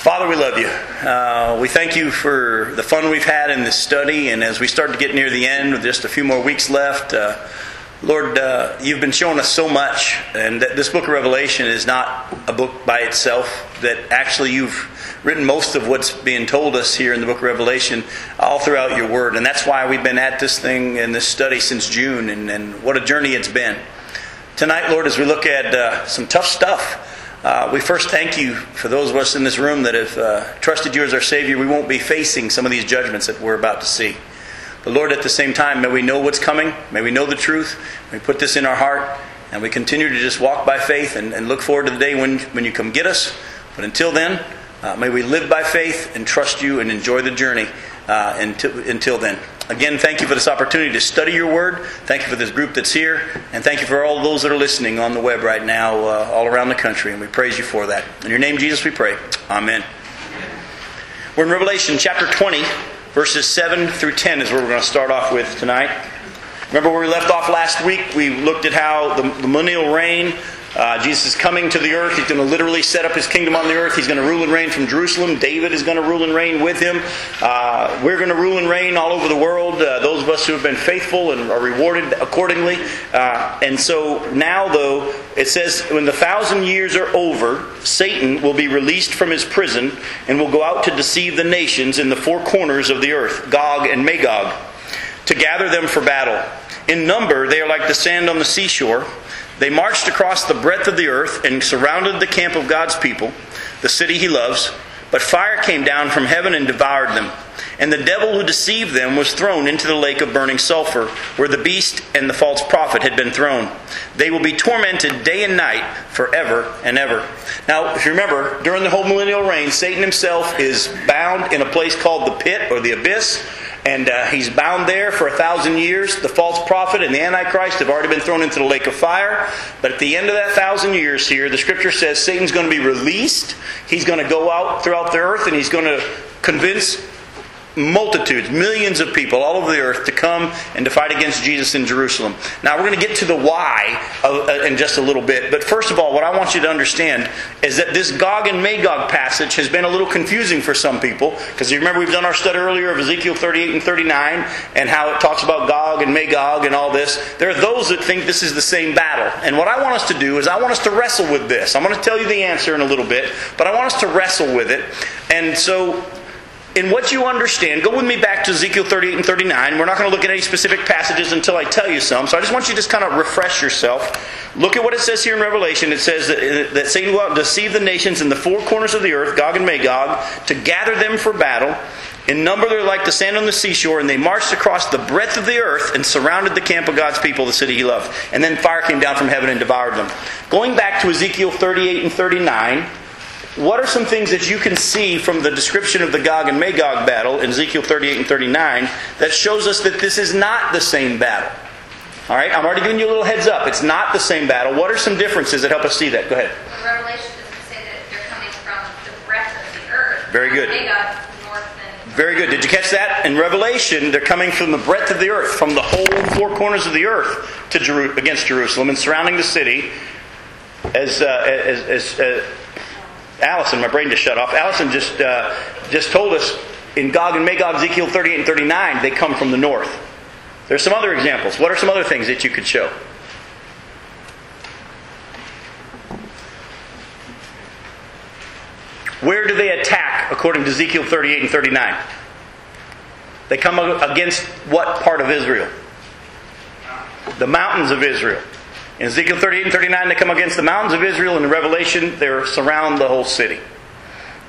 Father, we love you. Uh, we thank you for the fun we've had in this study, and as we start to get near the end with just a few more weeks left, uh, Lord, uh, you've been showing us so much, and that this book of Revelation is not a book by itself, that actually you've written most of what's being told us here in the book of Revelation all throughout your word, and that's why we've been at this thing and this study since June, and, and what a journey it's been. Tonight, Lord, as we look at uh, some tough stuff, uh, we first thank you for those of us in this room that have uh, trusted you as our Savior. We won't be facing some of these judgments that we're about to see. But Lord, at the same time, may we know what's coming. May we know the truth. May we put this in our heart. And we continue to just walk by faith and, and look forward to the day when, when you come get us. But until then, uh, may we live by faith and trust you and enjoy the journey uh, until, until then. Again, thank you for this opportunity to study your word. Thank you for this group that's here. And thank you for all those that are listening on the web right now, uh, all around the country. And we praise you for that. In your name, Jesus, we pray. Amen. We're in Revelation chapter 20, verses 7 through 10 is where we're going to start off with tonight. Remember where we left off last week? We looked at how the, the millennial reign uh, Jesus is coming to the earth. He's going to literally set up his kingdom on the earth. He's going to rule and reign from Jerusalem. David is going to rule and reign with him. Uh, we're going to rule and reign all over the world. Uh, those of us who have been faithful and are rewarded accordingly. Uh, and so now, though, it says when the thousand years are over, Satan will be released from his prison and will go out to deceive the nations in the four corners of the earth, Gog and Magog, to gather them for battle. In number, they are like the sand on the seashore. They marched across the breadth of the earth and surrounded the camp of God's people, the city he loves. But fire came down from heaven and devoured them. And the devil who deceived them was thrown into the lake of burning sulfur, where the beast and the false prophet had been thrown. They will be tormented day and night forever and ever. Now, if you remember, during the whole millennial reign, Satan himself is bound in a place called the pit or the abyss and uh, he's bound there for a thousand years. The false prophet and the Antichrist have already been thrown into the lake of fire. But at the end of that thousand years here, the scripture says Satan's going to be released. He's going to go out throughout the earth and he's going to convince multitudes, millions of people all over the earth to come and to fight against Jesus in Jerusalem. Now, we're going to get to the why uh, in just a little bit. But first of all, what I want you to understand is that this Gog and Magog passage has been a little confusing for some people. Because you remember we've done our study earlier of Ezekiel 38 and 39 and how it talks about Gog and Magog and all this. There are those that think this is the same battle. And what I want us to do is I want us to wrestle with this. I'm going to tell you the answer in a little bit, but I want us to wrestle with it. And so in what you understand, go with me back to Ezekiel 38 and 39. We're not going to look at any specific passages until I tell you some. So I just want you to just kind of refresh yourself. Look at what it says here in Revelation. It says that, that Satan will deceive the nations in the four corners of the earth, Gog and Magog, to gather them for battle. In number, they're like the sand on the seashore, and they marched across the breadth of the earth and surrounded the camp of God's people, the city he loved. And then fire came down from heaven and devoured them. Going back to Ezekiel 38 and 39, what are some things that you can see from the description of the Gog and Magog battle in Ezekiel 38 and 39 that shows us that this is not the same battle? All right, I'm already giving you a little heads up. It's not the same battle. What are some differences that help us see that? Go ahead. Revelation doesn't say that they're coming from the breadth of the earth. Very good. Magog north Very good. Did you catch that? In Revelation, they're coming from the breadth of the earth, from the whole four corners of the earth to Jeru- against Jerusalem and surrounding the city. As, uh, as, as uh, Allison, my brain just shut off. Allison just uh, just told us in Gog and Magog, Ezekiel 38 and 39, they come from the north. There's some other examples. What are some other things that you could show? Where do they attack according to Ezekiel 38 and 39? They come against what part of Israel? The mountains of Israel. In Ezekiel 38 and 39, they come against the mountains of Israel. And in Revelation, they surround the whole city.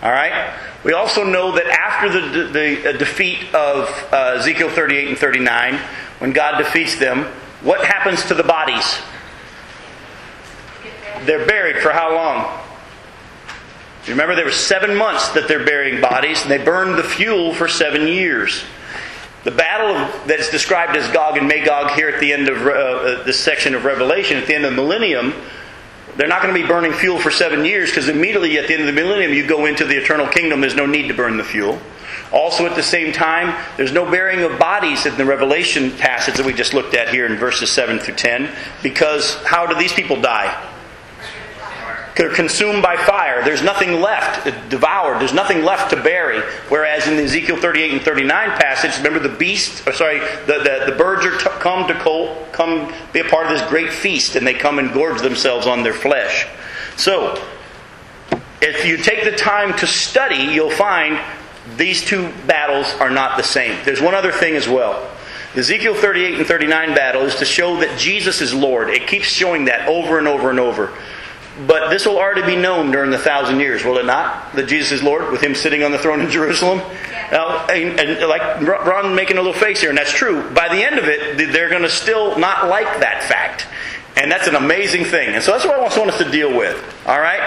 All right? We also know that after the, the uh, defeat of uh, Ezekiel 38 and 39, when God defeats them, what happens to the bodies? They're buried for how long? You remember there were seven months that they're burying bodies, and they burned the fuel for seven years. The battle that's described as Gog and Magog here at the end of uh, this section of Revelation, at the end of the millennium, they're not going to be burning fuel for seven years because immediately at the end of the millennium you go into the eternal kingdom. There's no need to burn the fuel. Also, at the same time, there's no burying of bodies in the Revelation passage that we just looked at here in verses 7 through 10 because how do these people die? They're consumed by fire. There's nothing left, devoured. There's nothing left to bury. Whereas in the Ezekiel 38 and 39 passage, remember the beast, or sorry, the, the, the birds are t- come to come be a part of this great feast, and they come and gorge themselves on their flesh. So, if you take the time to study, you'll find these two battles are not the same. There's one other thing as well. The Ezekiel 38 and 39 battle is to show that Jesus is Lord. It keeps showing that over and over and over. But this will already be known during the thousand years, will it not? That Jesus is Lord, with Him sitting on the throne in Jerusalem. Yeah. Now, and, and like Ron making a little face here, and that's true. By the end of it, they're going to still not like that fact, and that's an amazing thing. And so that's what I want us to deal with. All right,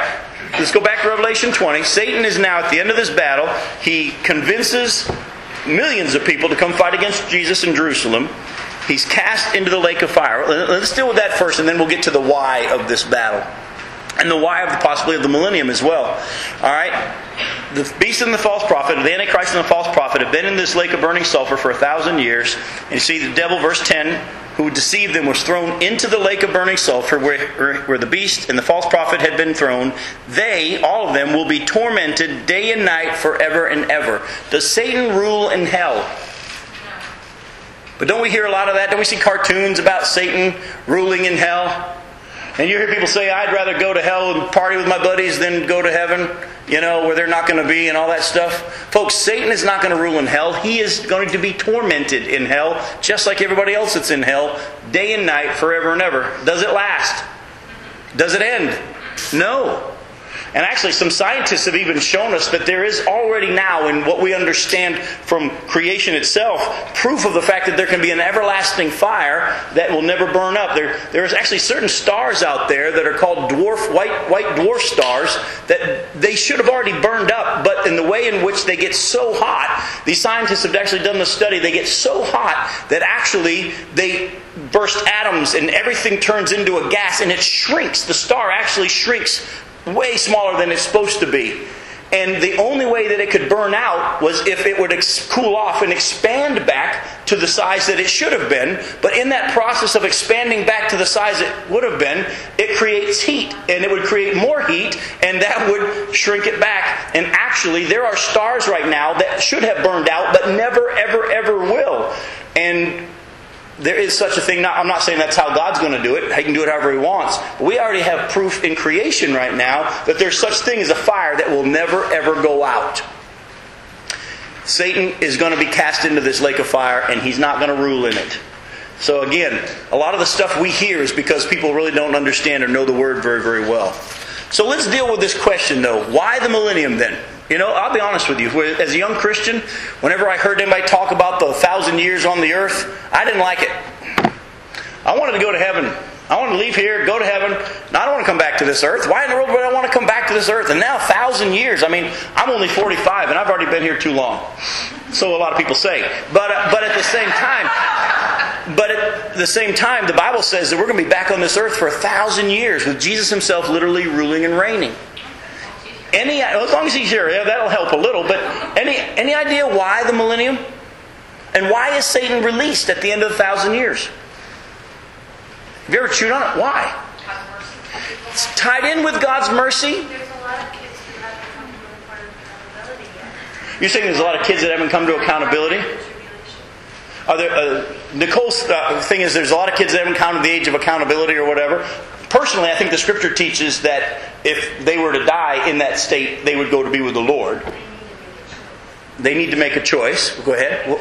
let's go back to Revelation 20. Satan is now at the end of this battle. He convinces millions of people to come fight against Jesus in Jerusalem. He's cast into the lake of fire. Let's deal with that first, and then we'll get to the why of this battle and the why of the possibility of the millennium as well. All right? The beast and the false prophet, the Antichrist and the false prophet, have been in this lake of burning sulfur for a thousand years. And you see, the devil, verse 10, who deceived them, was thrown into the lake of burning sulfur where, where the beast and the false prophet had been thrown. They, all of them, will be tormented day and night forever and ever. Does Satan rule in hell? But don't we hear a lot of that? Don't we see cartoons about Satan ruling in hell? And you hear people say, I'd rather go to hell and party with my buddies than go to heaven, you know, where they're not going to be and all that stuff. Folks, Satan is not going to rule in hell. He is going to be tormented in hell, just like everybody else that's in hell, day and night, forever and ever. Does it last? Does it end? No. And actually, some scientists have even shown us that there is already now, in what we understand from creation itself, proof of the fact that there can be an everlasting fire that will never burn up. There, there's actually certain stars out there that are called dwarf, white, white dwarf stars that they should have already burned up, but in the way in which they get so hot, these scientists have actually done the study, they get so hot that actually they burst atoms and everything turns into a gas and it shrinks. The star actually shrinks way smaller than it's supposed to be. And the only way that it could burn out was if it would ex- cool off and expand back to the size that it should have been. But in that process of expanding back to the size it would have been, it creates heat. And it would create more heat, and that would shrink it back. And actually, there are stars right now that should have burned out, but never, ever, ever will. And there is such a thing. Not, I'm not saying that's how God's going to do it. He can do it however He wants. But we already have proof in creation right now that there's such thing as a fire that will never ever go out. Satan is going to be cast into this lake of fire, and he's not going to rule in it. So again, a lot of the stuff we hear is because people really don't understand or know the word very, very well. So let's deal with this question though. Why the millennium then? You know, I'll be honest with you. As a young Christian, whenever I heard anybody talk about the thousand years on the earth, I didn't like it. I wanted to go to heaven. I want to leave here, go to heaven. Now, I don't want to come back to this earth. Why in the world would I want to come back to this earth? And now, a thousand years. I mean, I'm only 45 and I've already been here too long. So a lot of people say. But, uh, but at the same time, but at the same time, the Bible says that we're going to be back on this earth for a thousand years with Jesus himself literally ruling and reigning. Any, as long as he's here, yeah, that'll help a little. But any, any idea why the millennium? And why is Satan released at the end of the thousand years? Have you ever chewed on it? Why? It's tied in with God's mercy. You're saying there's a lot of kids that haven't come to accountability? Are there, uh, Nicole's uh, thing is there's a lot of kids that haven't come to the age of accountability or whatever. Personally, I think the scripture teaches that if they were to die in that state, they would go to be with the Lord. They need to make a choice. Go ahead. Well,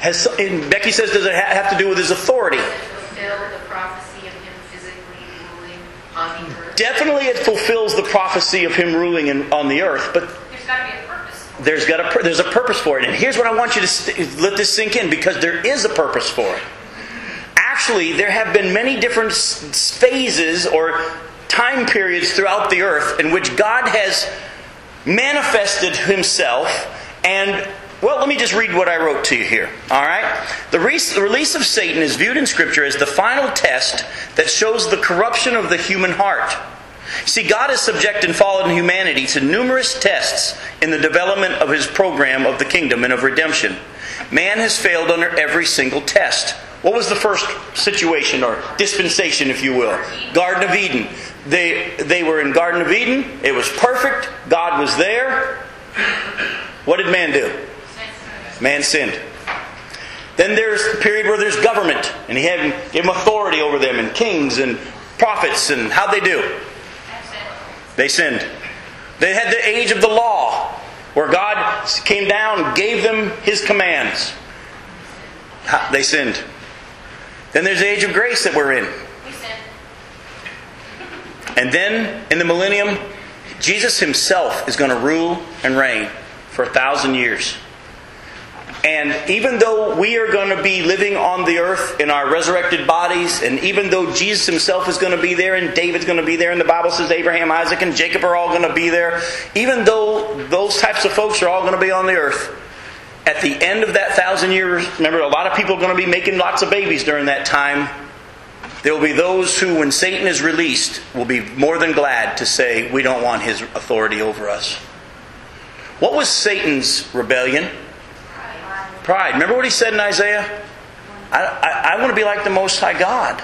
Has, Becky says, does it have to do with his authority? fulfill the prophecy of him physically ruling on the earth. Definitely, it fulfills the prophecy of him ruling in, on the earth, but There's got to be a purpose. there's got a there's a purpose for it. And here's what I want you to st- let this sink in because there is a purpose for it. Actually, there have been many different phases or time periods throughout the earth in which God has manifested Himself and well, let me just read what I wrote to you here. All right? The, re- the release of Satan is viewed in Scripture as the final test that shows the corruption of the human heart. See, God has subjected fallen humanity to numerous tests in the development of his program of the kingdom and of redemption. Man has failed under every single test. What was the first situation or dispensation, if you will? Garden of Eden. They, they were in Garden of Eden. It was perfect. God was there. What did man do? Man sinned. Then there's the period where there's government, and he had gave them authority over them, and kings and prophets, and how'd they do? They sinned. They had the age of the law, where God came down, gave them His commands. They sinned. Then there's the age of grace that we're in. And then in the millennium, Jesus Himself is going to rule and reign for a thousand years. And even though we are going to be living on the earth in our resurrected bodies, and even though Jesus himself is going to be there, and David's going to be there, and the Bible says Abraham, Isaac, and Jacob are all going to be there, even though those types of folks are all going to be on the earth, at the end of that thousand years, remember, a lot of people are going to be making lots of babies during that time. There will be those who, when Satan is released, will be more than glad to say, We don't want his authority over us. What was Satan's rebellion? Pride. Remember what he said in Isaiah? I, I, I want to be like the Most High God.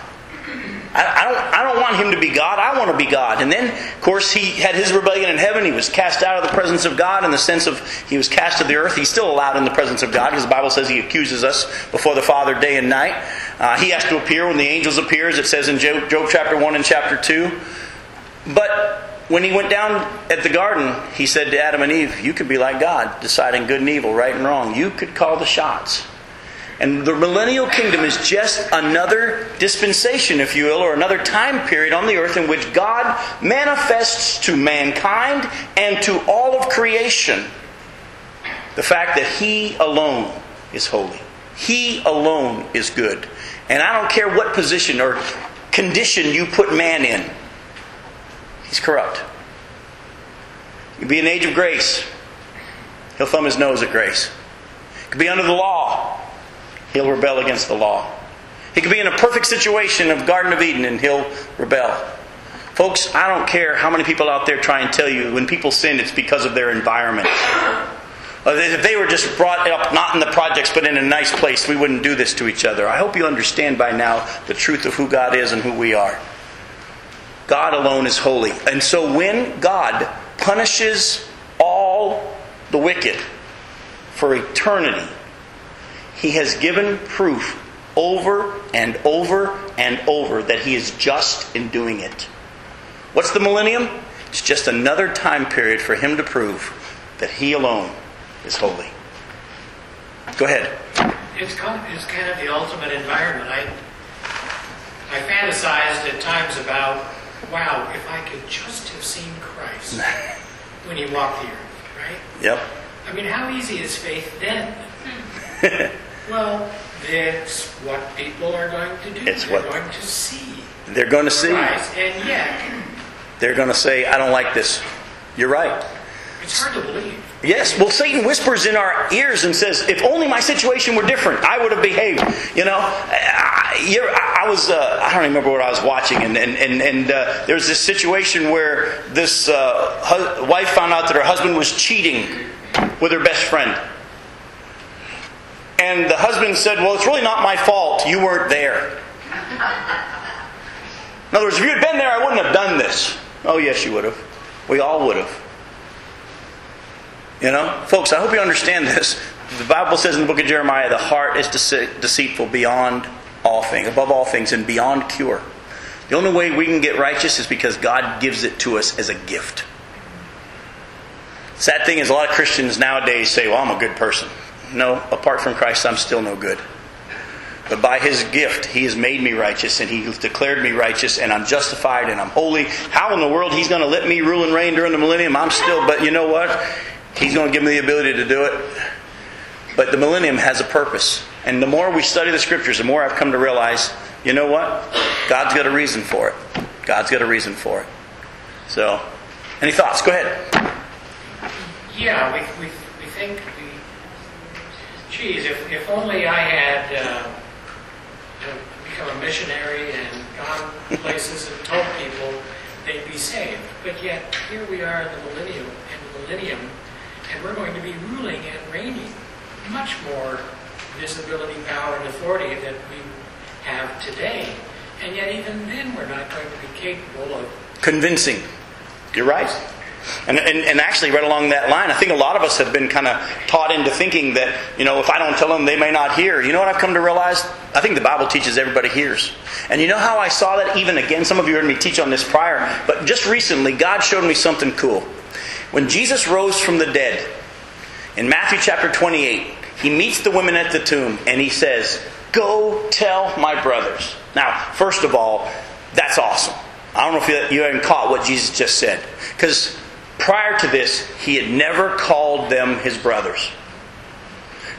I, don't, I don't want him to be God. I want to be God. And then, of course, he had his rebellion in heaven. He was cast out of the presence of God in the sense of he was cast to the earth. He's still allowed in the presence of God because the Bible says he accuses us before the Father day and night. Uh, he has to appear when the angels appear, as it says in Job, Job chapter 1 and chapter 2. But when he went down at the garden, he said to Adam and Eve, You could be like God, deciding good and evil, right and wrong. You could call the shots. And the millennial kingdom is just another dispensation, if you will, or another time period on the earth in which God manifests to mankind and to all of creation the fact that He alone is holy. He alone is good. And I don't care what position or condition you put man in, he's corrupt. It could be an age of grace. He'll thumb his nose at grace. It could be under the law. He'll rebel against the law. He could be in a perfect situation of Garden of Eden and he'll rebel. Folks, I don't care how many people out there try and tell you when people sin, it's because of their environment. Uh, If they were just brought up not in the projects but in a nice place, we wouldn't do this to each other. I hope you understand by now the truth of who God is and who we are. God alone is holy. And so when God punishes all the wicked for eternity, He has given proof over and over and over that He is just in doing it. What's the millennium? It's just another time period for Him to prove that He alone is holy. Go ahead. It's kind, of, it's kind of the ultimate environment. I, I fantasized at times about, wow, if I could just have seen Christ when he walked the earth, right? Yep. I mean, how easy is faith then? well, that's what people are going to do. It's They're what- going to see They're going to see. Christ, and yet They're going to say, I don't like this. You're right. it's hard to believe. Yes, well, Satan whispers in our ears and says, "If only my situation were different, I would have behaved." You know, I, I I was, uh, I don't remember what I was watching, and and and, and uh, there was this situation where this uh, hu- wife found out that her husband was cheating with her best friend, and the husband said, "Well, it's really not my fault. You weren't there." In other words, if you had been there, I wouldn't have done this. Oh, yes, you would have. We all would have. You know, folks, I hope you understand this. The Bible says in the book of Jeremiah, the heart is dece- deceitful beyond all things, above all things, and beyond cure. The only way we can get righteous is because God gives it to us as a gift. Sad thing is, a lot of Christians nowadays say, Well, I'm a good person. No, apart from Christ, I'm still no good. But by his gift, he has made me righteous and he has declared me righteous and I'm justified and I'm holy. How in the world he's going to let me rule and reign during the millennium? I'm still, but you know what? He's going to give me the ability to do it. But the millennium has a purpose. And the more we study the scriptures, the more I've come to realize, you know what? God's got a reason for it. God's got a reason for it. So, any thoughts? Go ahead. Yeah, we, we, we think, geez, if, if only I had uh, become a missionary and gone places and told people they'd be saved. But yet, here we are in the millennium, in the millennium, and we're going to be ruling and reigning much more visibility, power, and authority than we have today. And yet, even then, we're not going to be capable of. Convincing. You're right. And, and, and actually, right along that line, I think a lot of us have been kind of taught into thinking that, you know, if I don't tell them, they may not hear. You know what I've come to realize? I think the Bible teaches everybody hears. And you know how I saw that even again? Some of you heard me teach on this prior, but just recently, God showed me something cool. When Jesus rose from the dead, in Matthew chapter 28, he meets the women at the tomb and he says, Go tell my brothers. Now, first of all, that's awesome. I don't know if you, haven't caught what Jesus just said. Because prior to this, he had never called them his brothers.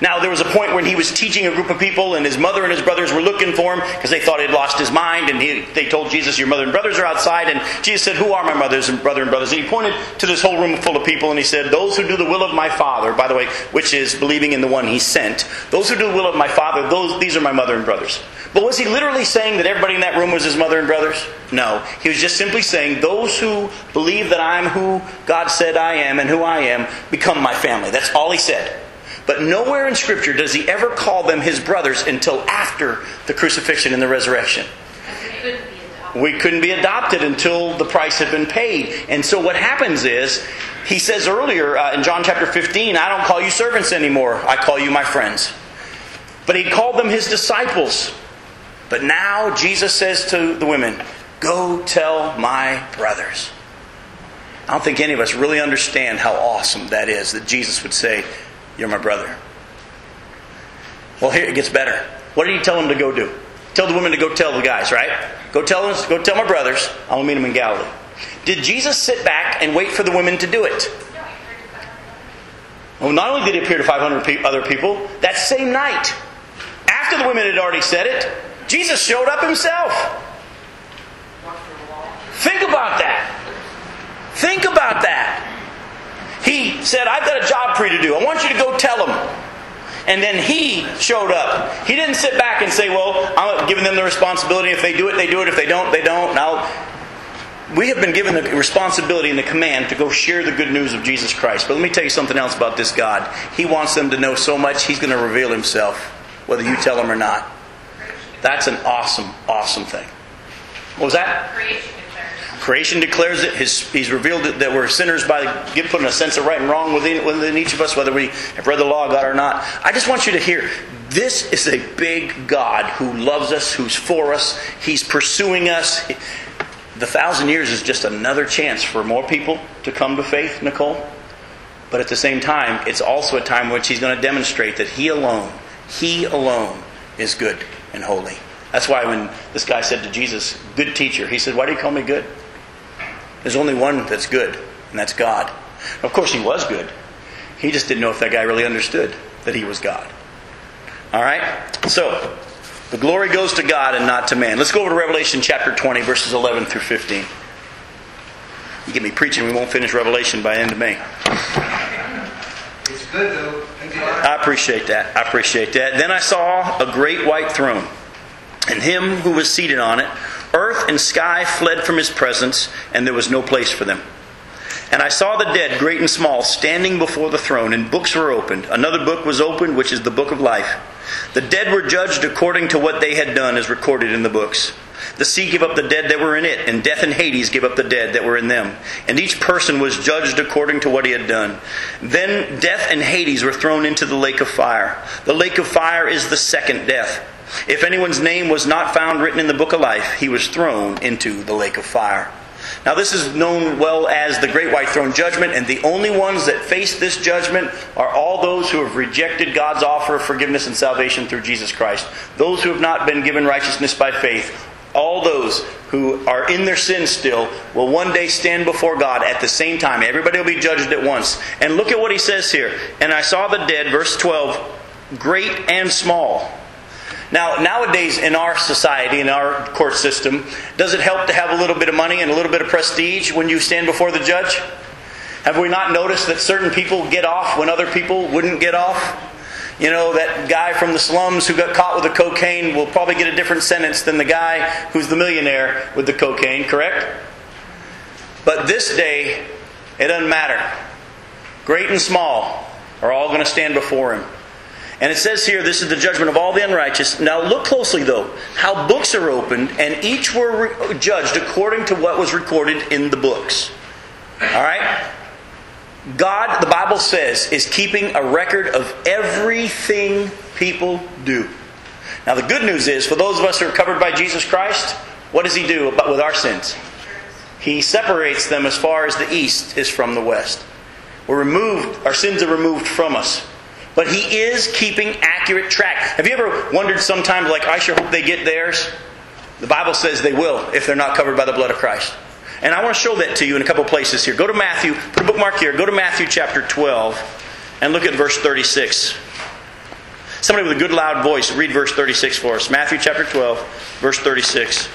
Now, there was a point when he was teaching a group of people, and his mother and his brothers were looking for him because they thought he'd lost his mind. And he, they told Jesus, Your mother and brothers are outside. And Jesus said, Who are my mothers and brother and brothers? And he pointed to this whole room full of people, and he said, Those who do the will of my Father, by the way, which is believing in the one he sent, those who do the will of my Father, those, these are my mother and brothers. But was he literally saying that everybody in that room was his mother and brothers? No. He was just simply saying, Those who believe that I'm who God said I am and who I am become my family. That's all he said. But nowhere in Scripture does he ever call them his brothers until after the crucifixion and the resurrection. We couldn't be adopted until the price had been paid. And so what happens is, he says earlier uh, in John chapter 15, I don't call you servants anymore, I call you my friends. But he called them his disciples. But now Jesus says to the women, Go tell my brothers. I don't think any of us really understand how awesome that is that Jesus would say, you're my brother. Well, here it gets better. What did he tell them to go do? Tell the women to go tell the guys, right? Go tell them, go tell my brothers. I'll meet them in Galilee. Did Jesus sit back and wait for the women to do it? Well, not only did he appear to 500 other people, that same night, after the women had already said it, Jesus showed up himself. Think about that. Think about that. He said, I've got a job for you to do. I want you to go tell them. And then he showed up. He didn't sit back and say, Well, I'm giving them the responsibility. If they do it, they do it. If they don't, they don't. Now, we have been given the responsibility and the command to go share the good news of Jesus Christ. But let me tell you something else about this God. He wants them to know so much, He's going to reveal Himself, whether you tell Him or not. That's an awesome, awesome thing. What was that? Creation. Creation declares it. His, he's revealed that we're sinners by putting a sense of right and wrong within, within each of us, whether we have read the law of God or not. I just want you to hear this is a big God who loves us, who's for us. He's pursuing us. The thousand years is just another chance for more people to come to faith, Nicole. But at the same time, it's also a time in which He's going to demonstrate that He alone, He alone, is good and holy. That's why when this guy said to Jesus, Good teacher, he said, Why do you call me good? There's only one that's good, and that's God. Of course, he was good. He just didn't know if that guy really understood that he was God. All right? So, the glory goes to God and not to man. Let's go over to Revelation chapter 20, verses 11 through 15. You get me preaching, we won't finish Revelation by end of May. It's good though. I appreciate that. I appreciate that. Then I saw a great white throne, and him who was seated on it Earth and sky fled from his presence, and there was no place for them. And I saw the dead, great and small, standing before the throne, and books were opened. Another book was opened, which is the book of life. The dead were judged according to what they had done, as recorded in the books. The sea gave up the dead that were in it, and death and Hades gave up the dead that were in them. And each person was judged according to what he had done. Then death and Hades were thrown into the lake of fire. The lake of fire is the second death. If anyone's name was not found written in the book of life, he was thrown into the lake of fire. Now, this is known well as the Great White Throne Judgment, and the only ones that face this judgment are all those who have rejected God's offer of forgiveness and salvation through Jesus Christ. Those who have not been given righteousness by faith, all those who are in their sin still, will one day stand before God at the same time. Everybody will be judged at once. And look at what he says here. And I saw the dead, verse 12, great and small now, nowadays in our society, in our court system, does it help to have a little bit of money and a little bit of prestige when you stand before the judge? Have we not noticed that certain people get off when other people wouldn't get off? You know, that guy from the slums who got caught with the cocaine will probably get a different sentence than the guy who's the millionaire with the cocaine, correct? But this day, it doesn't matter. Great and small are all going to stand before him. And it says here, this is the judgment of all the unrighteous. Now look closely though, how books are opened, and each were re- judged according to what was recorded in the books. All right? God, the Bible says, is keeping a record of everything people do. Now, the good news is, for those of us who are covered by Jesus Christ, what does He do about, with our sins? He separates them as far as the east is from the west. We're removed, our sins are removed from us. But He is keeping accurate track. Have you ever wondered sometimes, like, I sure hope they get theirs? The Bible says they will if they're not covered by the blood of Christ. And I want to show that to you in a couple places here. Go to Matthew, put a bookmark here. Go to Matthew chapter 12 and look at verse 36. Somebody with a good loud voice, read verse 36 for us. Matthew chapter 12, verse 36.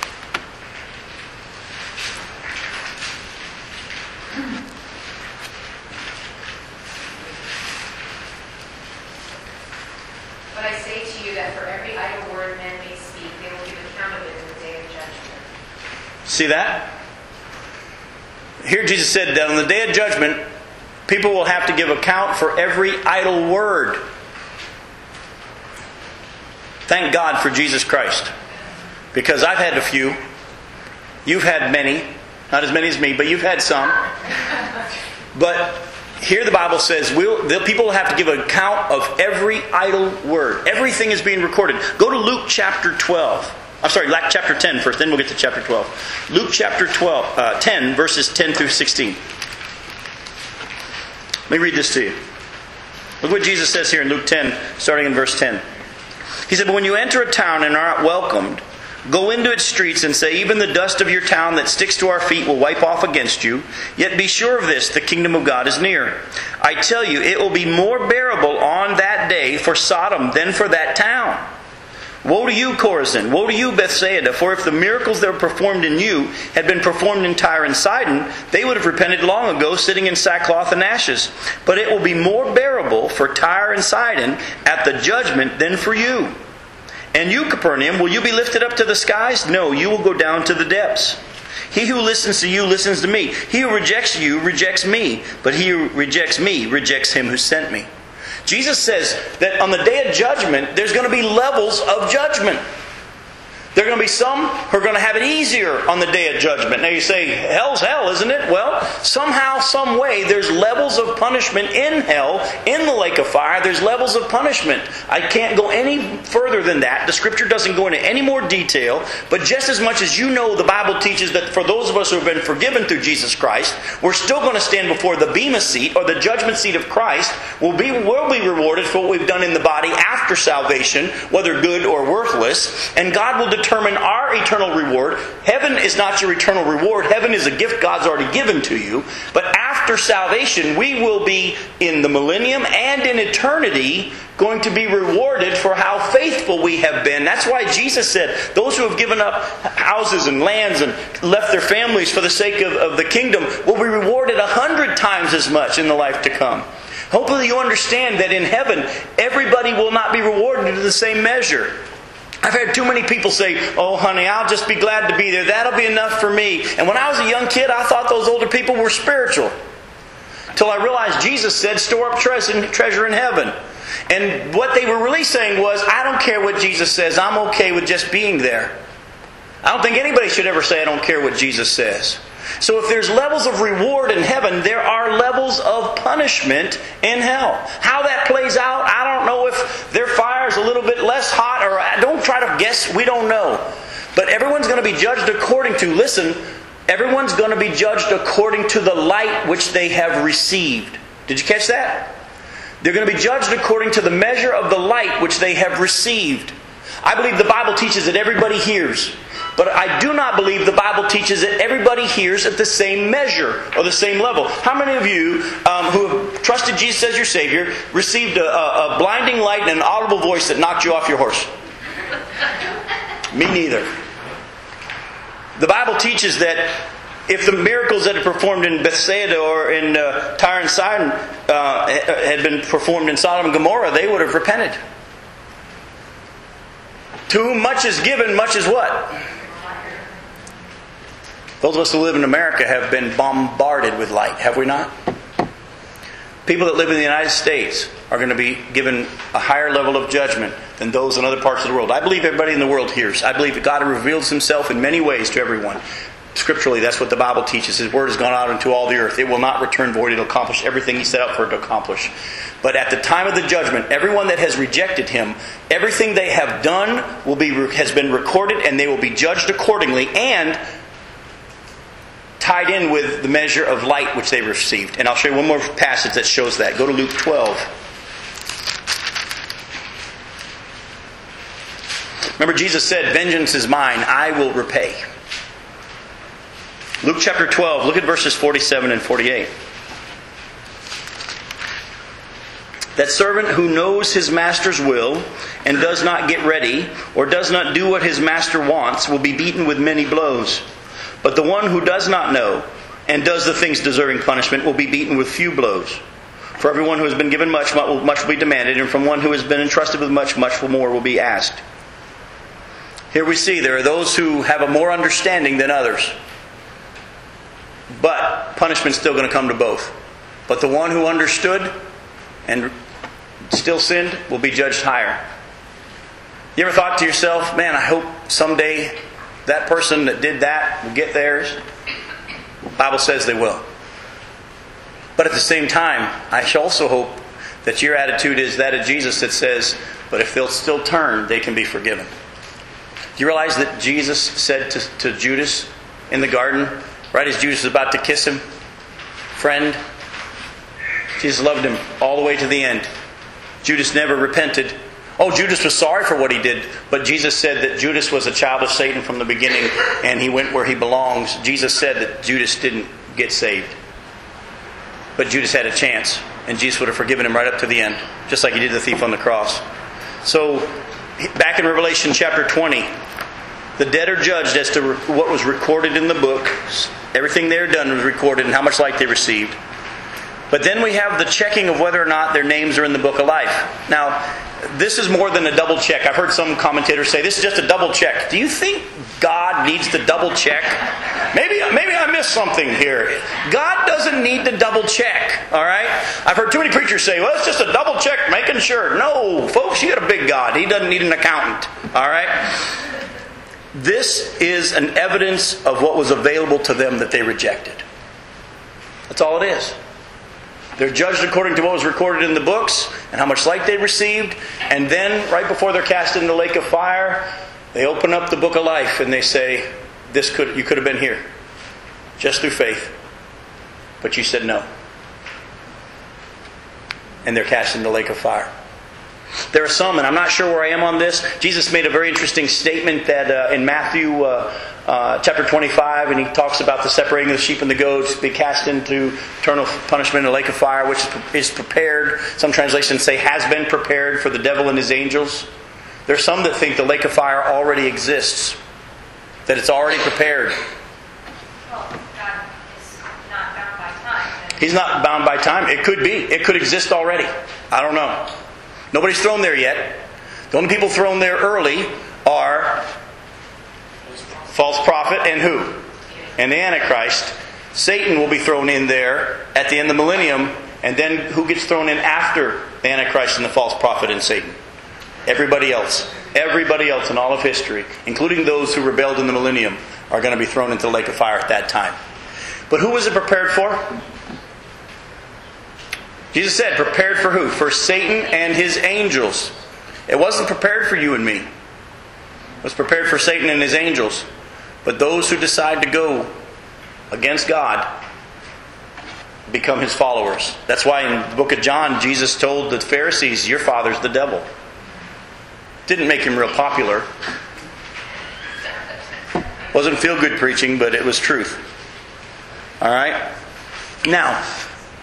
But I say to you that for every idle word men may speak, they will give account of it in the day of judgment. See that? Here Jesus said that on the day of judgment, people will have to give account for every idle word. Thank God for Jesus Christ. Because I've had a few. You've had many. Not as many as me, but you've had some. But here the Bible says we'll, the people will have to give an account of every idle word. Everything is being recorded. Go to Luke chapter 12. I'm sorry, Luke chapter 10 first, then we'll get to chapter 12. Luke chapter 12, uh, 10, verses 10 through 16. Let me read this to you. Look what Jesus says here in Luke 10, starting in verse 10. He said, But when you enter a town and are not welcomed, go into its streets and say, Even the dust of your town that sticks to our feet will wipe off against you. Yet be sure of this, the kingdom of God is near. I tell you, it will be more bearable on that day for Sodom than for that town. Woe to you, Chorazin! Woe to you, Bethsaida! For if the miracles that were performed in you had been performed in Tyre and Sidon, they would have repented long ago, sitting in sackcloth and ashes. But it will be more bearable for Tyre and Sidon at the judgment than for you. And you, Capernaum, will you be lifted up to the skies? No, you will go down to the depths. He who listens to you listens to me. He who rejects you rejects me. But he who rejects me rejects him who sent me. Jesus says that on the day of judgment, there's going to be levels of judgment. There are going to be some who are going to have it easier on the day of judgment. Now you say, hell's hell, isn't it? Well, somehow, some way, there's levels of punishment in hell, in the lake of fire. There's levels of punishment. I can't go any further than that. The scripture doesn't go into any more detail. But just as much as you know, the Bible teaches that for those of us who have been forgiven through Jesus Christ, we're still going to stand before the Bema seat or the judgment seat of Christ. We'll be, will be rewarded for what we've done in the body after salvation, whether good or worthless. And God will determine our eternal reward. Heaven is not your eternal reward. Heaven is a gift God's already given to you. But after salvation, we will be in the millennium and in eternity going to be rewarded for how faithful we have been. That's why Jesus said, those who have given up houses and lands and left their families for the sake of, of the kingdom will be rewarded a hundred times as much in the life to come. Hopefully, you understand that in heaven, everybody will not be rewarded in the same measure. I've had too many people say, Oh, honey, I'll just be glad to be there. That'll be enough for me. And when I was a young kid, I thought those older people were spiritual. Till I realized Jesus said, Store up treasure in heaven. And what they were really saying was, I don't care what Jesus says, I'm okay with just being there. I don't think anybody should ever say, I don't care what Jesus says. So if there's levels of reward in heaven, there are levels of punishment in hell. How that plays out, I don't know if their fire is a little bit less hot or uh, don't try to guess, we don't know. But everyone's going to be judged according to, listen, everyone's going to be judged according to the light which they have received. Did you catch that? They're going to be judged according to the measure of the light which they have received. I believe the Bible teaches that everybody hears. But I do not believe the Bible teaches that everybody hears at the same measure or the same level. How many of you um, who have trusted Jesus as your Savior received a, a, a blinding light and an audible voice that knocked you off your horse? Me neither. The Bible teaches that if the miracles that are performed in Bethsaida or in uh, Tyre and Sidon uh, had been performed in Sodom and Gomorrah, they would have repented. To whom much is given, much is what? Those of us who live in America have been bombarded with light, have we not? People that live in the United States are going to be given a higher level of judgment than those in other parts of the world. I believe everybody in the world hears. I believe that God reveals himself in many ways to everyone. Scripturally, that's what the Bible teaches. His word has gone out into all the earth. It will not return void. It'll accomplish everything he set out for it to accomplish. But at the time of the judgment, everyone that has rejected him, everything they have done will be has been recorded and they will be judged accordingly and tied in with the measure of light which they received. And I'll show you one more passage that shows that. Go to Luke 12. Remember, Jesus said, Vengeance is mine, I will repay. Luke chapter 12, look at verses 47 and 48. That servant who knows his master's will and does not get ready or does not do what his master wants will be beaten with many blows. But the one who does not know and does the things deserving punishment will be beaten with few blows. For everyone who has been given much, much will be demanded, and from one who has been entrusted with much, much more will be asked. Here we see there are those who have a more understanding than others. But punishment's still going to come to both. But the one who understood and still sinned will be judged higher. You ever thought to yourself, man, I hope someday that person that did that will get theirs? The Bible says they will. But at the same time, I also hope that your attitude is that of Jesus that says, but if they'll still turn, they can be forgiven. Do you realize that Jesus said to, to Judas in the garden, right as Judas was about to kiss him, friend, Jesus loved him all the way to the end. Judas never repented. Oh, Judas was sorry for what he did, but Jesus said that Judas was a child of Satan from the beginning and he went where he belongs. Jesus said that Judas didn't get saved. But Judas had a chance, and Jesus would have forgiven him right up to the end, just like he did the thief on the cross. So, back in Revelation chapter 20, the dead are judged as to what was recorded in the book. Everything they are done was recorded and how much light they received. But then we have the checking of whether or not their names are in the book of life. Now, this is more than a double check. I've heard some commentators say this is just a double check. Do you think God needs to double check? Maybe, maybe I missed something here. God doesn't need to double check, all right? I've heard too many preachers say, well, it's just a double check, making sure. No, folks, you got a big God. He doesn't need an accountant, all right? This is an evidence of what was available to them that they rejected. That's all it is. They're judged according to what was recorded in the books and how much light they received. And then, right before they're cast in the lake of fire, they open up the book of life and they say, "This could you could have been here, just through faith, but you said no." And they're cast in the lake of fire. There are some, and I'm not sure where I am on this. Jesus made a very interesting statement that uh, in Matthew uh, uh, chapter 25, and he talks about the separating of the sheep and the goats, be cast into eternal punishment in a lake of fire, which is prepared. Some translations say has been prepared for the devil and his angels. There are some that think the lake of fire already exists, that it's already prepared. God is not bound by time. He's not bound by time. It could be. It could exist already. I don't know. Nobody's thrown there yet. The only people thrown there early are false prophet and who? And the Antichrist. Satan will be thrown in there at the end of the millennium, and then who gets thrown in after the Antichrist and the false prophet and Satan? Everybody else. Everybody else in all of history, including those who rebelled in the millennium, are going to be thrown into the lake of fire at that time. But who was it prepared for? Jesus said, prepared for who? For Satan and his angels. It wasn't prepared for you and me. It was prepared for Satan and his angels. But those who decide to go against God become his followers. That's why in the book of John, Jesus told the Pharisees, Your father's the devil. Didn't make him real popular. Wasn't feel good preaching, but it was truth. All right? Now,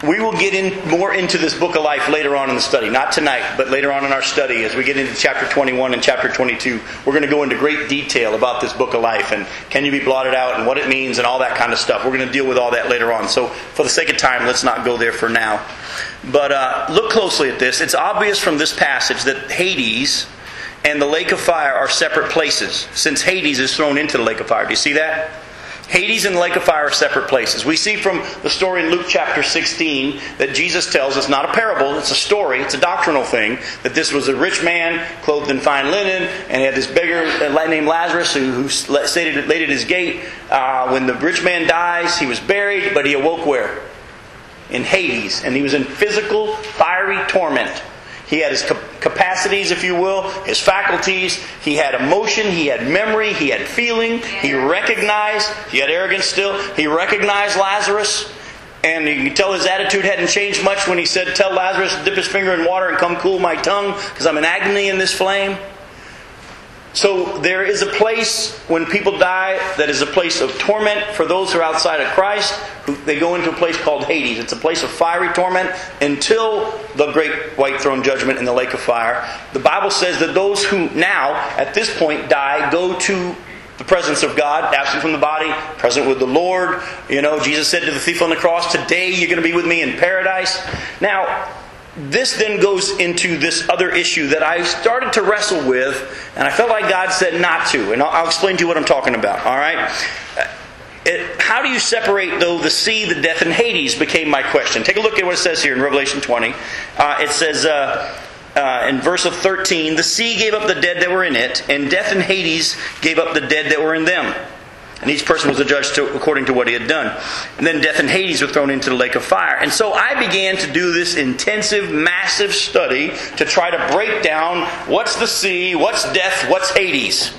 we will get in more into this book of life later on in the study. Not tonight, but later on in our study as we get into chapter 21 and chapter 22. We're going to go into great detail about this book of life and can you be blotted out and what it means and all that kind of stuff. We're going to deal with all that later on. So, for the sake of time, let's not go there for now. But uh, look closely at this. It's obvious from this passage that Hades and the lake of fire are separate places, since Hades is thrown into the lake of fire. Do you see that? Hades and lake of fire are separate places. We see from the story in Luke chapter 16 that Jesus tells us, not a parable, it's a story, it's a doctrinal thing, that this was a rich man clothed in fine linen, and he had this beggar named Lazarus who, who laid at his gate. Uh, when the rich man dies, he was buried, but he awoke where? In Hades, and he was in physical, fiery torment. He had his capacities, if you will, his faculties. He had emotion. He had memory. He had feeling. He recognized. He had arrogance still. He recognized Lazarus. And you can tell his attitude hadn't changed much when he said, Tell Lazarus to dip his finger in water and come cool my tongue because I'm in agony in this flame. So there is a place when people die that is a place of torment for those who are outside of Christ. They go into a place called Hades. It's a place of fiery torment until the great white throne judgment in the lake of fire. The Bible says that those who now, at this point, die go to the presence of God, absent from the body, present with the Lord. You know, Jesus said to the thief on the cross, Today you're going to be with me in paradise. Now, this then goes into this other issue that I started to wrestle with, and I felt like God said not to. And I'll, explain to you what I'm talking about, all right? It, how do you separate, though, the sea, the death, and Hades became my question. Take a look at what it says here in Revelation 20. Uh, it says uh, uh, in verse of 13, the sea gave up the dead that were in it, and death and Hades gave up the dead that were in them and each person was adjudged to, according to what he had done. And then death and Hades were thrown into the lake of fire. And so I began to do this intensive, massive study to try to break down what's the sea, what's death, what's Hades.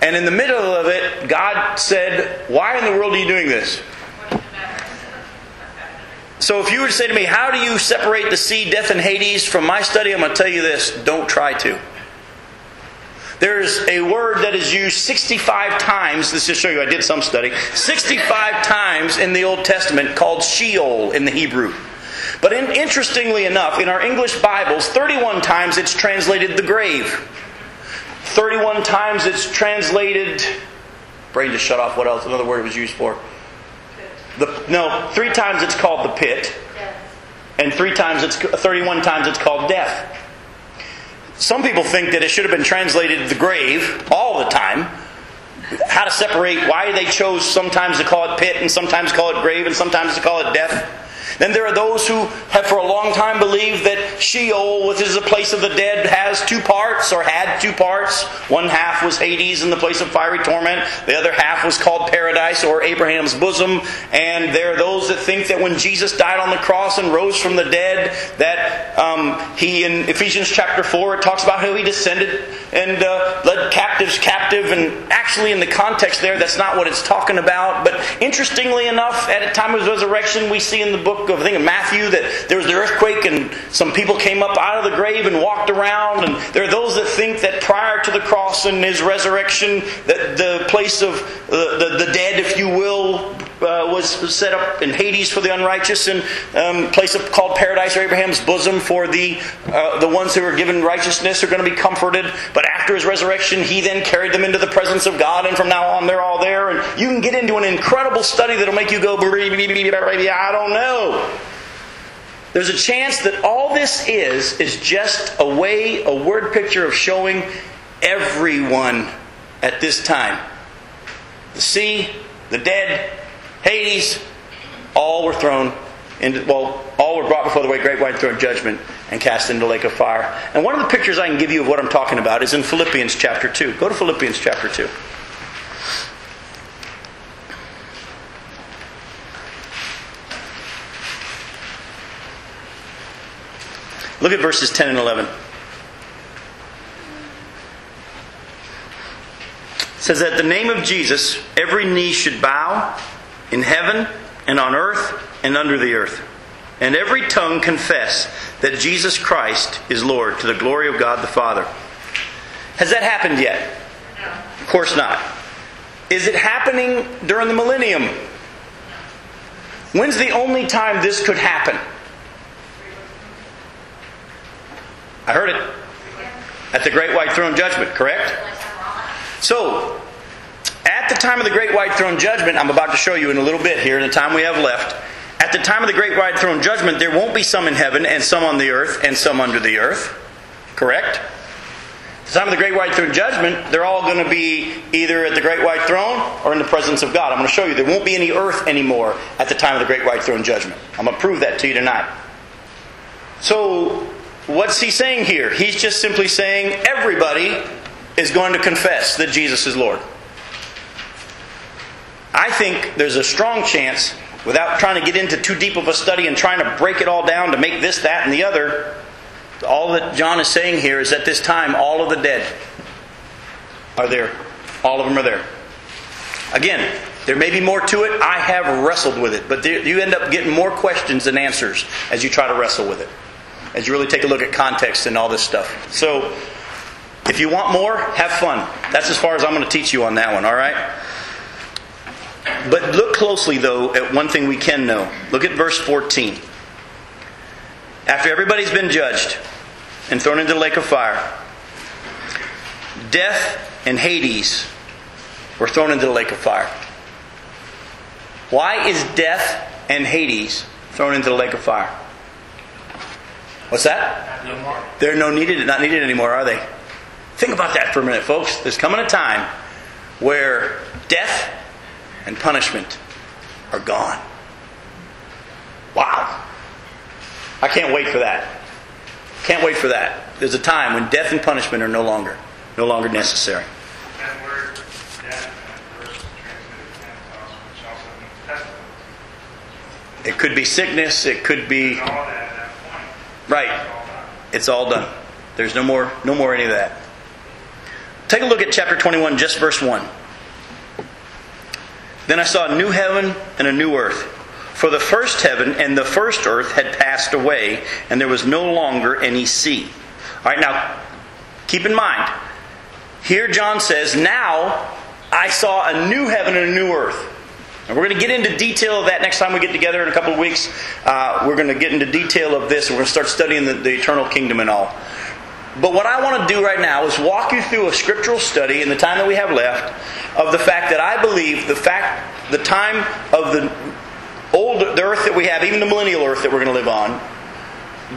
And in the middle of it, God said, Why in the world are you doing this? So if you were to say to me, How do you separate the sea, death, and Hades from my study? I'm going to tell you this don't try to. There's a word that is used 65 times. This just show you I did some study. 65 times in the Old Testament called Sheol in the Hebrew. But in, interestingly enough, in our English Bibles, 31 times it's translated the grave. 31 times it's translated. Brain just shut off. What else? Another word it was used for. The, no, three times it's called the pit, and three times it's 31 times it's called death. Some people think that it should have been translated the grave all the time. How to separate why they chose sometimes to call it pit and sometimes call it grave and sometimes to call it death. Then there are those who have for a long time believed that Sheol, which is the place of the dead, has two parts or had two parts. One half was Hades in the place of fiery torment. The other half was called paradise or Abraham's bosom. And there are those that think that when Jesus died on the cross and rose from the dead, that um, he, in Ephesians chapter 4, it talks about how he descended and uh, led captives captive. And actually, in the context there, that's not what it's talking about. But interestingly enough, at the time of his resurrection, we see in the book book of, I think, of Matthew that there was the earthquake and some people came up out of the grave and walked around. And there are those that think that prior to the cross and his resurrection, that the place of uh, the, the dead, if you will, uh, was set up in Hades for the unrighteous and um, place called paradise or Abraham's bosom for the uh, the ones who are given righteousness are going to be comforted. But after his resurrection, he then carried them into the presence of God, and from now on, they're all there. And you can get into an incredible study that'll make you go, I don't know. There's a chance that all this is is just a way, a word picture of showing everyone at this time. The sea, the dead, Hades, all were thrown into, well, all were brought before the great white throne judgment and cast into the lake of fire. And one of the pictures I can give you of what I'm talking about is in Philippians chapter 2. Go to Philippians chapter 2. Look at verses 10 and 11. It says that the name of Jesus, every knee should bow in heaven and on earth and under the earth, and every tongue confess that Jesus Christ is Lord to the glory of God the Father. Has that happened yet? Of course not. Is it happening during the millennium? When's the only time this could happen? I heard it. At the great white throne judgment, correct? So, at the time of the great white throne judgment, I'm about to show you in a little bit here, in the time we have left, at the time of the great white throne judgment, there won't be some in heaven and some on the earth and some under the earth. Correct? At the time of the great white throne judgment, they're all going to be either at the great white throne or in the presence of God. I'm going to show you there won't be any earth anymore at the time of the great white throne judgment. I'm going to prove that to you tonight. So, what's he saying here? He's just simply saying everybody is going to confess that Jesus is Lord. I think there's a strong chance, without trying to get into too deep of a study and trying to break it all down to make this, that, and the other, all that John is saying here is at this time, all of the dead are there. All of them are there. Again, there may be more to it. I have wrestled with it, but there, you end up getting more questions than answers as you try to wrestle with it, as you really take a look at context and all this stuff. So, if you want more, have fun. That's as far as I'm going to teach you on that one, all right? But look closely, though, at one thing we can know. Look at verse 14. After everybody's been judged and thrown into the lake of fire, death and Hades were thrown into the lake of fire. Why is death and Hades thrown into the lake of fire? What's that? No. They're no needed, not needed anymore, are they? Think about that for a minute, folks. There's coming a time where death and punishment are gone. Wow. I can't wait for that. Can't wait for that. There's a time when death and punishment are no longer no longer necessary. That word, death, and verse translated Pentecost, which also means festival. It could be sickness, it could be All that at that point. right. It's all done. It's all done. There's no more no more any of that. Take a look at chapter 21 just verse 1. Then I saw a new heaven and a new earth. For the first heaven and the first earth had passed away, and there was no longer any sea. All right, now keep in mind, here John says, Now I saw a new heaven and a new earth. And we're going to get into detail of that next time we get together in a couple of weeks. Uh, we're going to get into detail of this. and We're going to start studying the, the eternal kingdom and all. But what I want to do right now is walk you through a scriptural study in the time that we have left of the fact that I believe the fact, the time of the old the earth that we have, even the millennial earth that we're going to live on,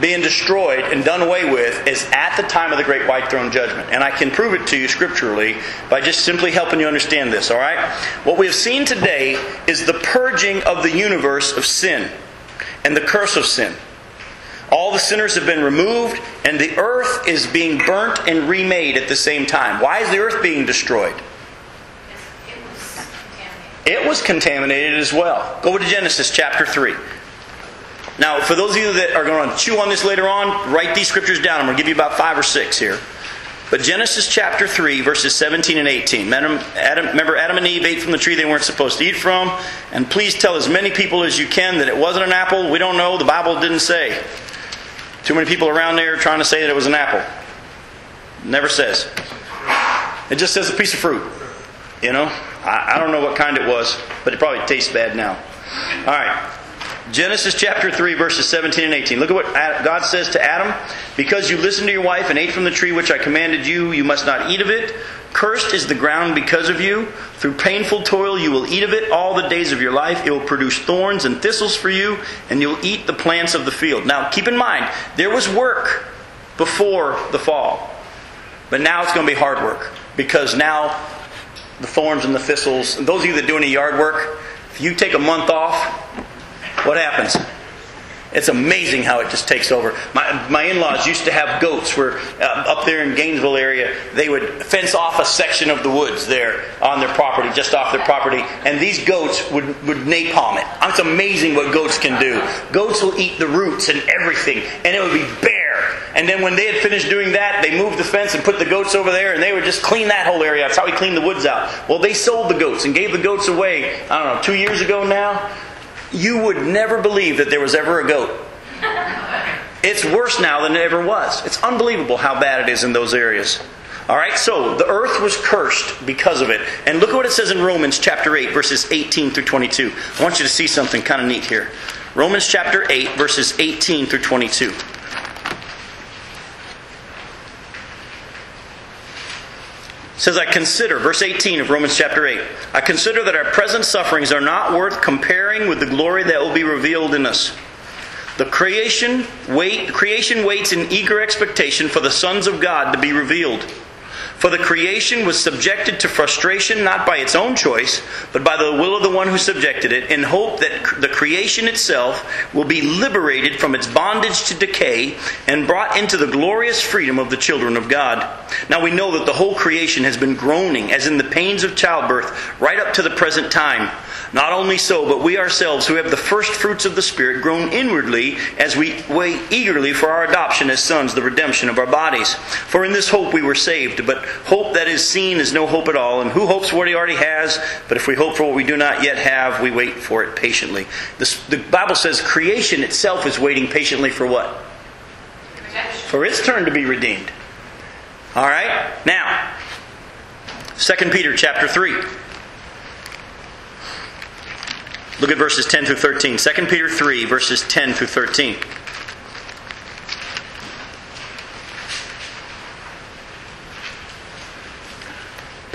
being destroyed and done away with is at the time of the great white throne judgment. And I can prove it to you scripturally by just simply helping you understand this, all right? What we have seen today is the purging of the universe of sin and the curse of sin. All the sinners have been removed, and the earth is being burnt and remade at the same time. Why is the earth being destroyed? It was contaminated. It was contaminated as well. Go to Genesis chapter 3. Now, for those of you that are going to chew on this later on, write these scriptures down. I'm going to give you about five or six here. But Genesis chapter 3, verses 17 and 18. Adam, Adam, remember, Adam and Eve ate from the tree they weren't supposed to eat from. And please tell as many people as you can that it wasn't an apple. We don't know. The Bible didn't say. Too many people around there trying to say that it was an apple. Never says. It just says a piece of fruit. You know? I, I don't know what kind it was, but it probably tastes bad now. All right. Genesis chapter 3, verses 17 and 18. Look at what God says to Adam. Because you listened to your wife and ate from the tree which I commanded you, you must not eat of it. Cursed is the ground because of you. Through painful toil you will eat of it all the days of your life. It will produce thorns and thistles for you, and you'll eat the plants of the field. Now, keep in mind, there was work before the fall. But now it's going to be hard work. Because now the thorns and the thistles, and those of you that do any yard work, if you take a month off, what happens? It's amazing how it just takes over. My, my in-laws used to have goats where uh, up there in Gainesville area, they would fence off a section of the woods there on their property, just off their property, and these goats would, would napalm it. It's amazing what goats can do. Goats will eat the roots and everything, and it would be bare. And then when they had finished doing that, they moved the fence and put the goats over there, and they would just clean that whole area. That's how we cleaned the woods out. Well, they sold the goats and gave the goats away, I don't know, two years ago now you would never believe that there was ever a goat. It's worse now than it ever was. It's unbelievable how bad it is in those areas. All right, so the earth was cursed because of it. And look at what it says in Romans chapter 8, verses 18 through 22. I want you to see something kind of neat here. Romans chapter 8, verses 18 through 22. Says, I consider, verse 18 of Romans chapter 8, I consider that our present sufferings are not worth comparing with the glory that will be revealed in us. The creation, wait, creation waits in eager expectation for the sons of God to be revealed. For the creation was subjected to frustration not by its own choice, but by the will of the one who subjected it, in hope that the creation itself will be liberated from its bondage to decay and brought into the glorious freedom of the children of God. Now we know that the whole creation has been groaning, as in the pains of childbirth, right up to the present time. Not only so, but we ourselves who have the first fruits of the Spirit groan inwardly as we wait eagerly for our adoption as sons, the redemption of our bodies. For in this hope we were saved. But hope that is seen is no hope at all. And who hopes for what he already has? But if we hope for what we do not yet have, we wait for it patiently. This, the Bible says creation itself is waiting patiently for what? For its turn to be redeemed. All right? Now, 2 Peter chapter 3. Look at verses 10 through 13. 2 Peter 3, verses 10 through 13.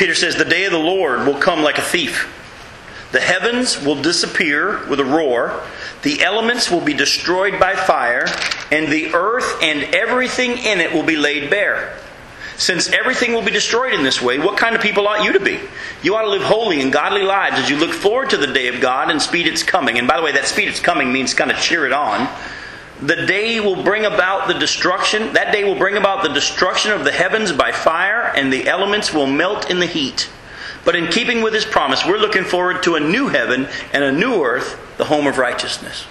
Peter says, The day of the Lord will come like a thief. The heavens will disappear with a roar, the elements will be destroyed by fire, and the earth and everything in it will be laid bare. Since everything will be destroyed in this way, what kind of people ought you to be? You ought to live holy and godly lives as you look forward to the day of God and speed its coming. And by the way, that speed its coming means kind of cheer it on. The day will bring about the destruction, that day will bring about the destruction of the heavens by fire, and the elements will melt in the heat. But in keeping with his promise, we're looking forward to a new heaven and a new earth, the home of righteousness.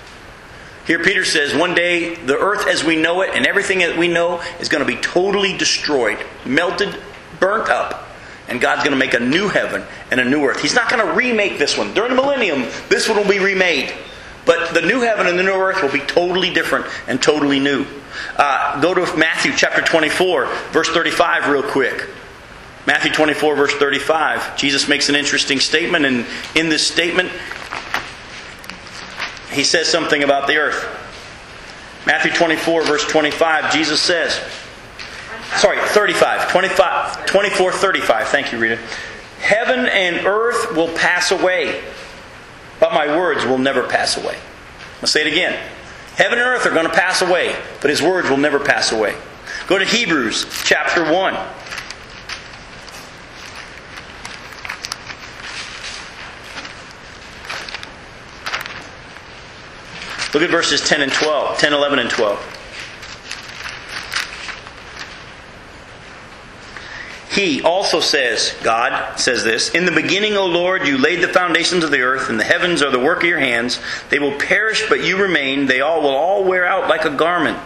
Here, Peter says one day the earth as we know it and everything that we know is going to be totally destroyed, melted, burnt up. And God's going to make a new heaven and a new earth. He's not going to remake this one. During the millennium, this one will be remade. But the new heaven and the new earth will be totally different and totally new. Uh, go to Matthew chapter 24, verse 35, real quick. Matthew 24, verse 35. Jesus makes an interesting statement, and in this statement, he says something about the earth. Matthew 24, verse 25, Jesus says, sorry, 35, 25, 24, 35. Thank you, Rita. Heaven and earth will pass away, but my words will never pass away. I'll say it again. Heaven and earth are going to pass away, but his words will never pass away. Go to Hebrews chapter 1. Look at verses 10 and 12, 10, 11, and 12. He also says, God says this, In the beginning, O Lord, you laid the foundations of the earth, and the heavens are the work of your hands. They will perish, but you remain. They all will all wear out like a garment.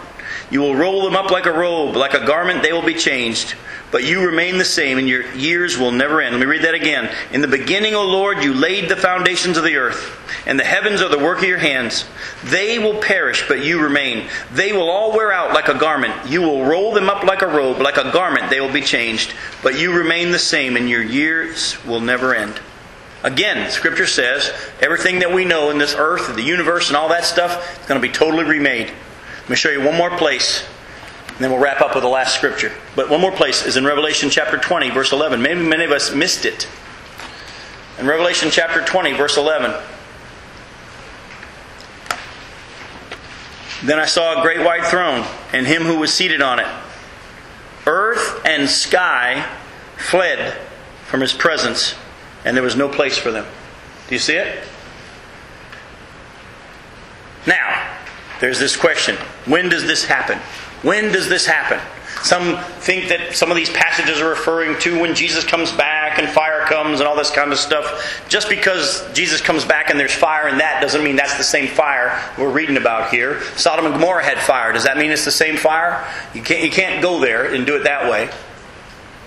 You will roll them up like a robe. Like a garment, they will be changed. But you remain the same, and your years will never end. Let me read that again. In the beginning, O Lord, you laid the foundations of the earth, and the heavens are the work of your hands. They will perish, but you remain. They will all wear out like a garment. You will roll them up like a robe. Like a garment, they will be changed. But you remain the same, and your years will never end. Again, Scripture says everything that we know in this earth, the universe, and all that stuff is going to be totally remade. Let me show you one more place, and then we'll wrap up with the last scripture. But one more place is in Revelation chapter 20, verse 11. Maybe many of us missed it. In Revelation chapter 20, verse 11. Then I saw a great white throne, and him who was seated on it. Earth and sky fled from his presence, and there was no place for them. Do you see it? Now, there's this question when does this happen? When does this happen? Some think that some of these passages are referring to when Jesus comes back and fire comes and all this kind of stuff. Just because Jesus comes back and there's fire and that doesn't mean that's the same fire we're reading about here. Sodom and Gomorrah had fire. Does that mean it's the same fire? You can't, you can't go there and do it that way.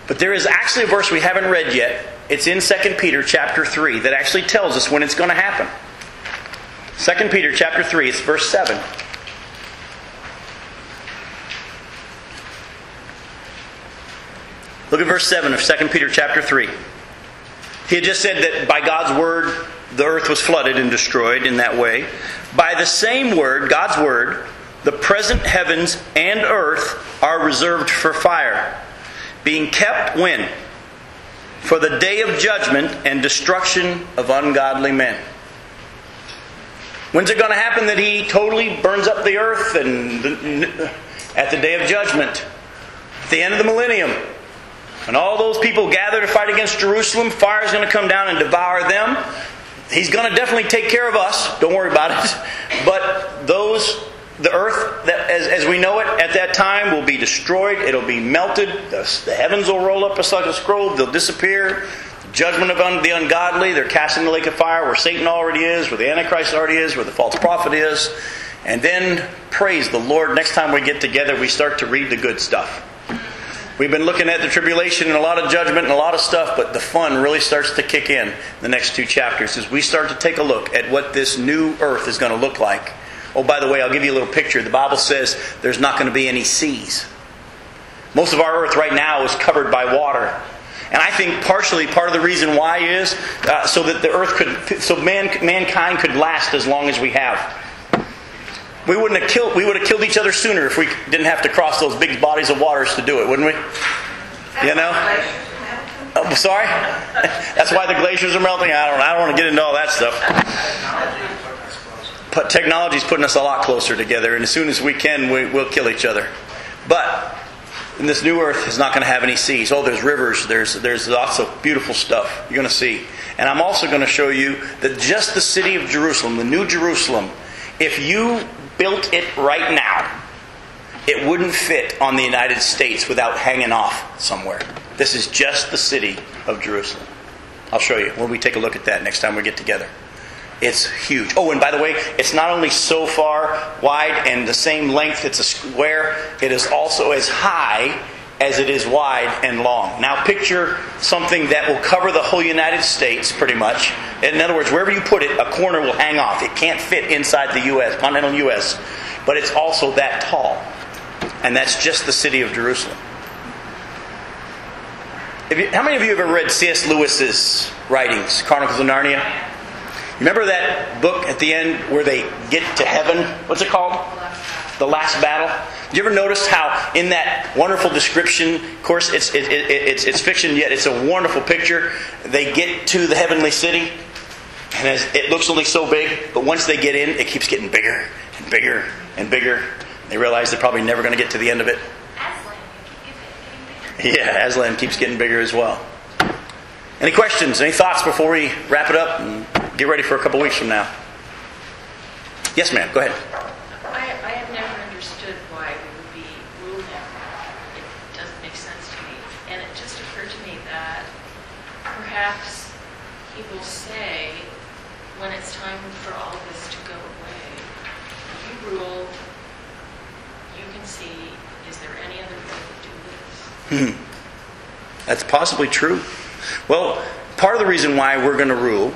But there is actually a verse we haven't read yet. It's in 2 Peter chapter 3 that actually tells us when it's going to happen. 2 Peter chapter 3, it's verse 7. Look at verse 7 of 2 Peter chapter 3. He had just said that by God's word, the earth was flooded and destroyed in that way. By the same word, God's word, the present heavens and earth are reserved for fire, being kept when? For the day of judgment and destruction of ungodly men. When's it going to happen that he totally burns up the earth and the, at the day of judgment? At the end of the millennium. And all those people gather to fight against Jerusalem, fire is going to come down and devour them. He's going to definitely take care of us. Don't worry about it. But those, the earth, that, as, as we know it at that time, will be destroyed. It'll be melted. The, the heavens will roll up as like a scroll. They'll disappear. Judgment of the ungodly. They're cast in the lake of fire where Satan already is, where the Antichrist already is, where the false prophet is. And then, praise the Lord, next time we get together, we start to read the good stuff. We've been looking at the tribulation and a lot of judgment and a lot of stuff, but the fun really starts to kick in the next two chapters as we start to take a look at what this new earth is going to look like. Oh, by the way, I'll give you a little picture. The Bible says there's not going to be any seas. Most of our earth right now is covered by water. And I think partially part of the reason why is uh, so that the earth could, so man, mankind could last as long as we have. We wouldn't have killed. We would have killed each other sooner if we didn't have to cross those big bodies of waters to do it, wouldn't we? You know. Oh, sorry. That's why the glaciers are melting. I don't. I don't want to get into all that stuff. But technology's putting us a lot closer together, and as soon as we can, we, we'll kill each other. But this new earth is not going to have any seas. Oh, there's rivers. There's there's lots of beautiful stuff you're going to see. And I'm also going to show you that just the city of Jerusalem, the new Jerusalem, if you built it right now, it wouldn't fit on the United States without hanging off somewhere. This is just the city of Jerusalem. I'll show you when we take a look at that next time we get together. It's huge. Oh, and by the way, it's not only so far wide and the same length, it's a square, it is also as high as it is wide and long. Now, picture something that will cover the whole United States pretty much. In other words, wherever you put it, a corner will hang off. It can't fit inside the U.S., continental U.S., but it's also that tall. And that's just the city of Jerusalem. You, how many of you have ever read C.S. Lewis's writings, Chronicles of Narnia? Remember that book at the end where they get to heaven? What's it called? The Last Battle. Did you ever notice how in that wonderful description, of course, it's, it, it, it's, it's fiction, yet it's a wonderful picture. They get to the heavenly city, and it looks only so big, but once they get in, it keeps getting bigger and bigger and bigger. They realize they're probably never going to get to the end of it. Yeah, Aslan keeps getting bigger as well. Any questions, any thoughts before we wrap it up get ready for a couple weeks from now? Yes, ma'am, go ahead. I, I have never understood why we would be ruled way. It doesn't make sense to me. And it just occurred to me that perhaps he will say, when it's time for all of this to go away, you rule, you can see, is there any other way to do this? Hmm. That's possibly true. Well, part of the reason why we're going to rule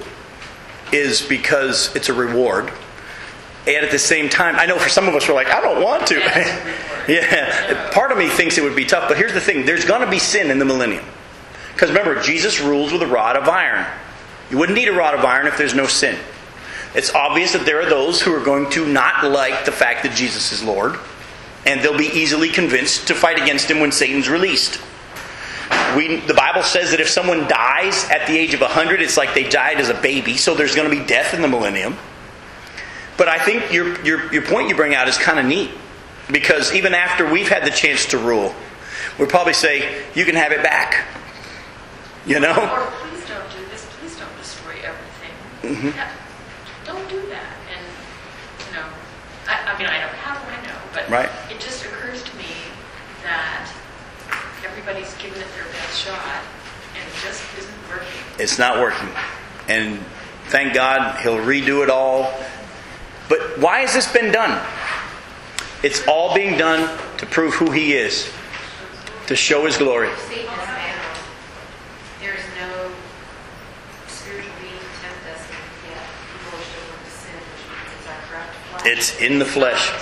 is because it's a reward. And at the same time, I know for some of us, we're like, I don't want to. yeah. Part of me thinks it would be tough, but here's the thing there's going to be sin in the millennium. Because remember, Jesus rules with a rod of iron. You wouldn't need a rod of iron if there's no sin. It's obvious that there are those who are going to not like the fact that Jesus is Lord, and they'll be easily convinced to fight against him when Satan's released. We, the Bible says that if someone dies at the age of 100, it's like they died as a baby, so there's going to be death in the millennium. But I think your, your, your point you bring out is kind of neat. Because even after we've had the chance to rule, we'll probably say, you can have it back. You know? Or please don't do this, please don't destroy everything. Mhm. Yeah, Don't do that. And, you know, I, I mean, I don't, how do I know? But Right. it just occurs to me that everybody's giving it their best shot and it just isn't working. It's not working. And thank God he'll redo it all. But why has this been done? It's all being done to prove who he is, to show his glory. Satan is bound. There is no spiritual being to tempt us, yet people are still going to sin, which means it's our corrupt flesh. It's in the flesh.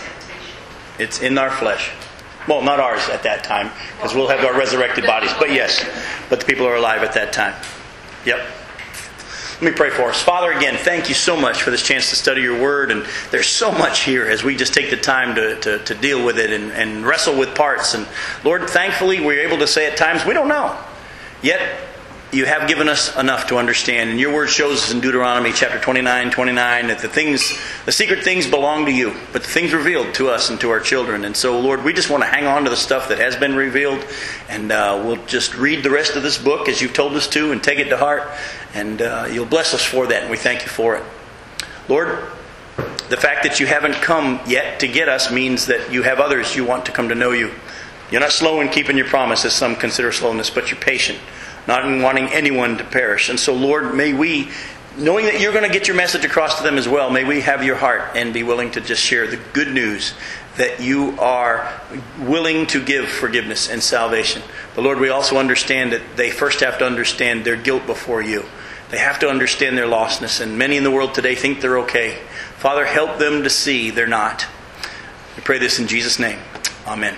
It's in our flesh. Well, not ours at that time, because we'll have our resurrected bodies. But yes, but the people are alive at that time. Yep. Let me pray for us. Father, again, thank you so much for this chance to study your word. And there's so much here as we just take the time to, to, to deal with it and, and wrestle with parts. And Lord, thankfully, we're able to say at times, we don't know. Yet, you have given us enough to understand. And your word shows us in Deuteronomy chapter 29, 29, that the things, the secret things belong to you, but the things revealed to us and to our children. And so, Lord, we just want to hang on to the stuff that has been revealed, and uh, we'll just read the rest of this book as you've told us to and take it to heart. And uh, you'll bless us for that, and we thank you for it. Lord, the fact that you haven't come yet to get us means that you have others you want to come to know you. You're not slow in keeping your promise, as some consider slowness, but you're patient, not in wanting anyone to perish. And so, Lord, may we, knowing that you're going to get your message across to them as well, may we have your heart and be willing to just share the good news that you are willing to give forgiveness and salvation. But Lord, we also understand that they first have to understand their guilt before you. They have to understand their lostness, and many in the world today think they're okay. Father, help them to see they're not. We pray this in Jesus' name. Amen.